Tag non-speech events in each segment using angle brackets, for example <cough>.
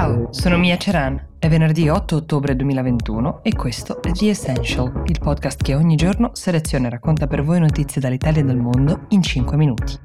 Ciao, sono Mia Ceran. È venerdì 8 ottobre 2021 e questo è The Essential, il podcast che ogni giorno seleziona e racconta per voi notizie dall'Italia e dal mondo in 5 minuti.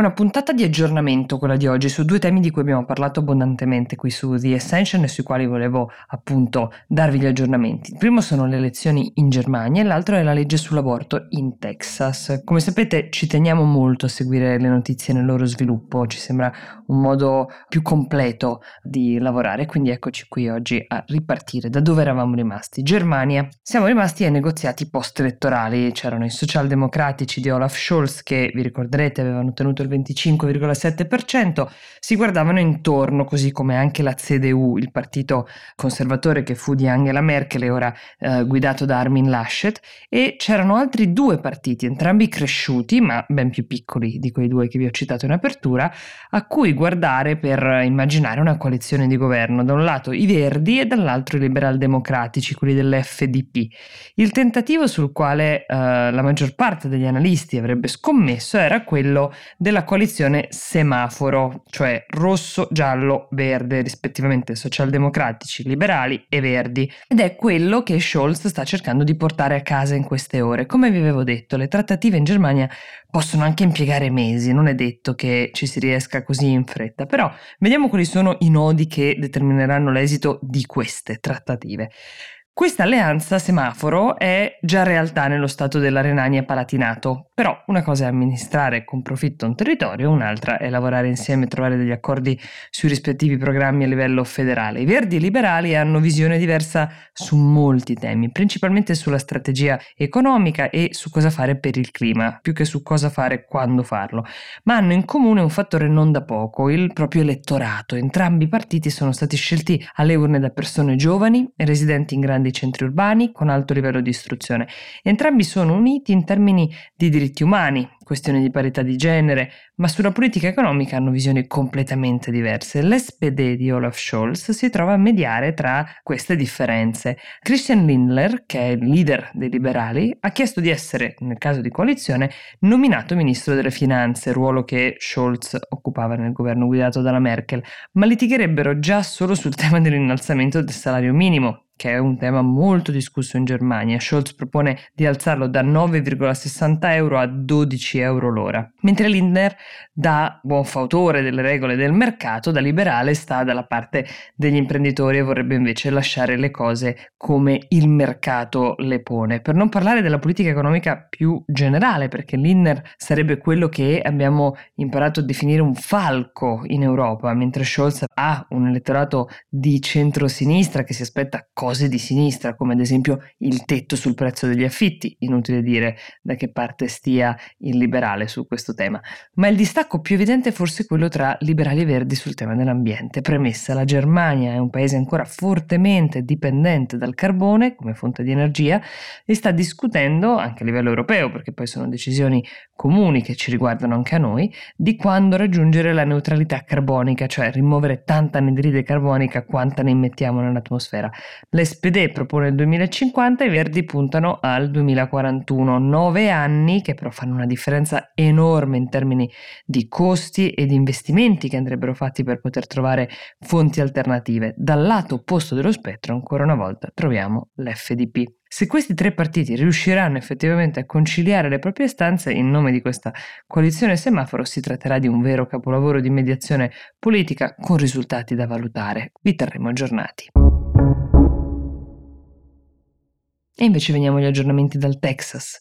Una puntata di aggiornamento quella di oggi su due temi di cui abbiamo parlato abbondantemente qui su The Ascension e sui quali volevo appunto darvi gli aggiornamenti. Il primo sono le elezioni in Germania e l'altro è la legge sull'aborto in Texas. Come sapete ci teniamo molto a seguire le notizie nel loro sviluppo, ci sembra un modo più completo di lavorare, quindi eccoci qui oggi a ripartire da dove eravamo rimasti. Germania. Siamo rimasti ai negoziati post-elettorali, c'erano i socialdemocratici di Olaf Scholz che vi ricorderete avevano ottenuto il 25,7%, si guardavano intorno, così come anche la CDU, il partito conservatore che fu di Angela Merkel e ora eh, guidato da Armin Laschet, e c'erano altri due partiti, entrambi cresciuti, ma ben più piccoli di quei due che vi ho citato in apertura, a cui guardare per immaginare una coalizione di governo. Da un lato i Verdi e dall'altro i liberal democratici, quelli dell'FDP. Il tentativo sul quale eh, la maggior parte degli analisti avrebbe scommesso era quello del della coalizione semaforo, cioè rosso, giallo, verde, rispettivamente socialdemocratici, liberali e verdi. Ed è quello che Scholz sta cercando di portare a casa in queste ore. Come vi avevo detto, le trattative in Germania possono anche impiegare mesi, non è detto che ci si riesca così in fretta, però vediamo quali sono i nodi che determineranno l'esito di queste trattative. Questa alleanza semaforo è già realtà nello stato della Renania-Palatinato, però una cosa è amministrare con profitto un territorio, un'altra è lavorare insieme e trovare degli accordi sui rispettivi programmi a livello federale. I verdi e liberali hanno visione diversa su molti temi, principalmente sulla strategia economica e su cosa fare per il clima, più che su cosa fare quando farlo, ma hanno in comune un fattore non da poco, il proprio elettorato. Entrambi i partiti sono stati scelti alle urne da persone giovani e residenti in grandi centri urbani con alto livello di istruzione. Entrambi sono uniti in termini di diritti umani, questioni di parità di genere, ma sulla politica economica hanno visioni completamente diverse. L'SPD di Olaf Scholz si trova a mediare tra queste differenze. Christian Lindler, che è il leader dei liberali, ha chiesto di essere, nel caso di coalizione, nominato ministro delle finanze, ruolo che Scholz occupava nel governo guidato dalla Merkel, ma litigherebbero già solo sul <laughs> tema dell'innalzamento del salario minimo, che è un tema molto discusso in Germania. Scholz propone di alzarlo da 9,60 euro a 12 euro l'ora, mentre Lindner, da buon fautore delle regole del mercato, da liberale, sta dalla parte degli imprenditori e vorrebbe invece lasciare le cose come il mercato le pone. Per non parlare della politica economica più generale, perché Lindner sarebbe quello che abbiamo imparato a definire un falco in Europa, mentre Scholz ha un elettorato di centro-sinistra che si aspetta cose di sinistra, come ad esempio il tetto sul prezzo degli affitti, inutile dire da che parte stia il liberale su questo tema. Ma il distacco più evidente è forse quello tra liberali e verdi sul tema dell'ambiente. Premessa, la Germania è un paese ancora fortemente dipendente dal carbone come fonte di energia e sta discutendo, anche a livello europeo, perché poi sono decisioni comuni che ci riguardano anche a noi, di quando raggiungere la neutralità carbonica, cioè rimuovere tanta anidride carbonica quanta ne immettiamo nell'atmosfera. L'SPD propone il 2050 e i Verdi puntano al 2041, nove anni che però fanno una differenza enorme in termini di costi e di investimenti che andrebbero fatti per poter trovare fonti alternative. Dal lato opposto dello spettro, ancora una volta, troviamo l'FDP. Se questi tre partiti riusciranno effettivamente a conciliare le proprie stanze in nome di questa coalizione semaforo, si tratterà di un vero capolavoro di mediazione politica con risultati da valutare. Vi terremo aggiornati. E invece veniamo agli aggiornamenti dal Texas.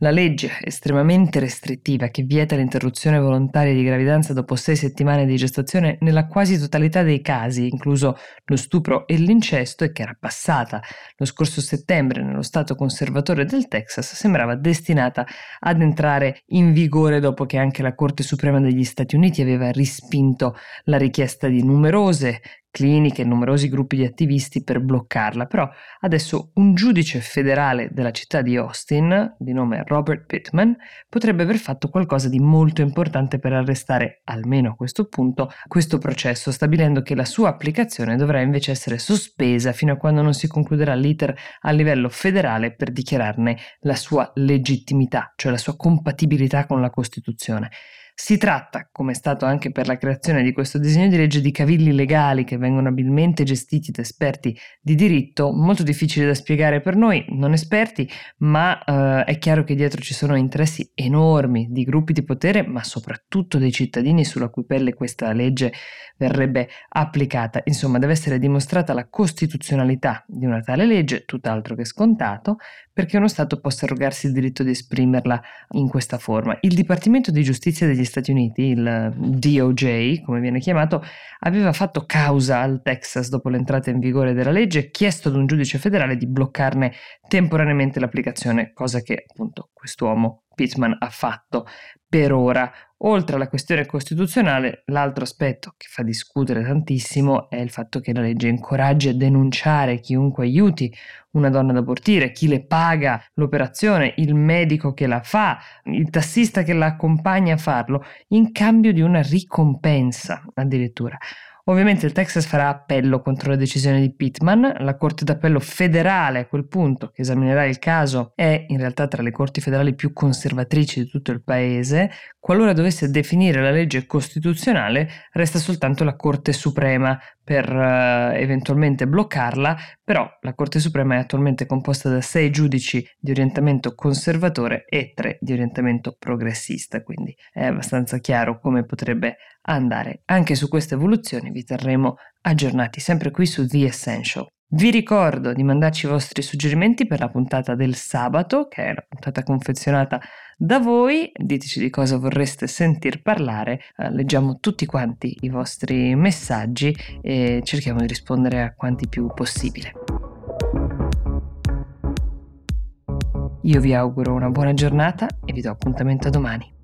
La legge estremamente restrittiva che vieta l'interruzione volontaria di gravidanza dopo sei settimane di gestazione nella quasi totalità dei casi, incluso lo stupro e l'incesto, e che era passata. Lo scorso settembre nello Stato conservatore del Texas, sembrava destinata ad entrare in vigore dopo che anche la Corte Suprema degli Stati Uniti aveva rispinto la richiesta di numerose cliniche e numerosi gruppi di attivisti per bloccarla, però adesso un giudice federale della città di Austin, di nome Robert Pittman, potrebbe aver fatto qualcosa di molto importante per arrestare, almeno a questo punto, questo processo, stabilendo che la sua applicazione dovrà invece essere sospesa fino a quando non si concluderà l'iter a livello federale per dichiararne la sua legittimità, cioè la sua compatibilità con la Costituzione. Si tratta, come è stato anche per la creazione di questo disegno di legge, di cavilli legali che vengono abilmente gestiti da esperti di diritto, molto difficili da spiegare per noi, non esperti, ma eh, è chiaro che dietro ci sono interessi enormi di gruppi di potere, ma soprattutto dei cittadini sulla cui pelle questa legge verrebbe applicata. Insomma, deve essere dimostrata la costituzionalità di una tale legge, tutt'altro che scontato, perché uno Stato possa arrogarsi il diritto di esprimerla in questa forma. Il Dipartimento di Giustizia degli Stati Uniti, il DOJ, come viene chiamato, aveva fatto causa al Texas dopo l'entrata in vigore della legge e chiesto ad un giudice federale di bloccarne temporaneamente l'applicazione, cosa che appunto quest'uomo Pittman ha fatto per ora. Oltre alla questione costituzionale, l'altro aspetto che fa discutere tantissimo è il fatto che la legge incoraggia a denunciare chiunque aiuti una donna ad abortire, chi le paga l'operazione, il medico che la fa, il tassista che la accompagna a farlo, in cambio di una ricompensa addirittura. Ovviamente il Texas farà appello contro la decisione di Pittman, la Corte d'Appello federale a quel punto che esaminerà il caso è in realtà tra le corti federali più conservatrici di tutto il paese, qualora dovesse definire la legge costituzionale resta soltanto la Corte Suprema per uh, eventualmente bloccarla, però la Corte Suprema è attualmente composta da sei giudici di orientamento conservatore e tre di orientamento progressista, quindi è abbastanza chiaro come potrebbe andare. Anche su queste evoluzioni vi terremo aggiornati sempre qui su The Essential. Vi ricordo di mandarci i vostri suggerimenti per la puntata del sabato, che è la puntata confezionata da voi. Diteci di cosa vorreste sentir parlare. Eh, leggiamo tutti quanti i vostri messaggi e cerchiamo di rispondere a quanti più possibile. Io vi auguro una buona giornata e vi do appuntamento a domani.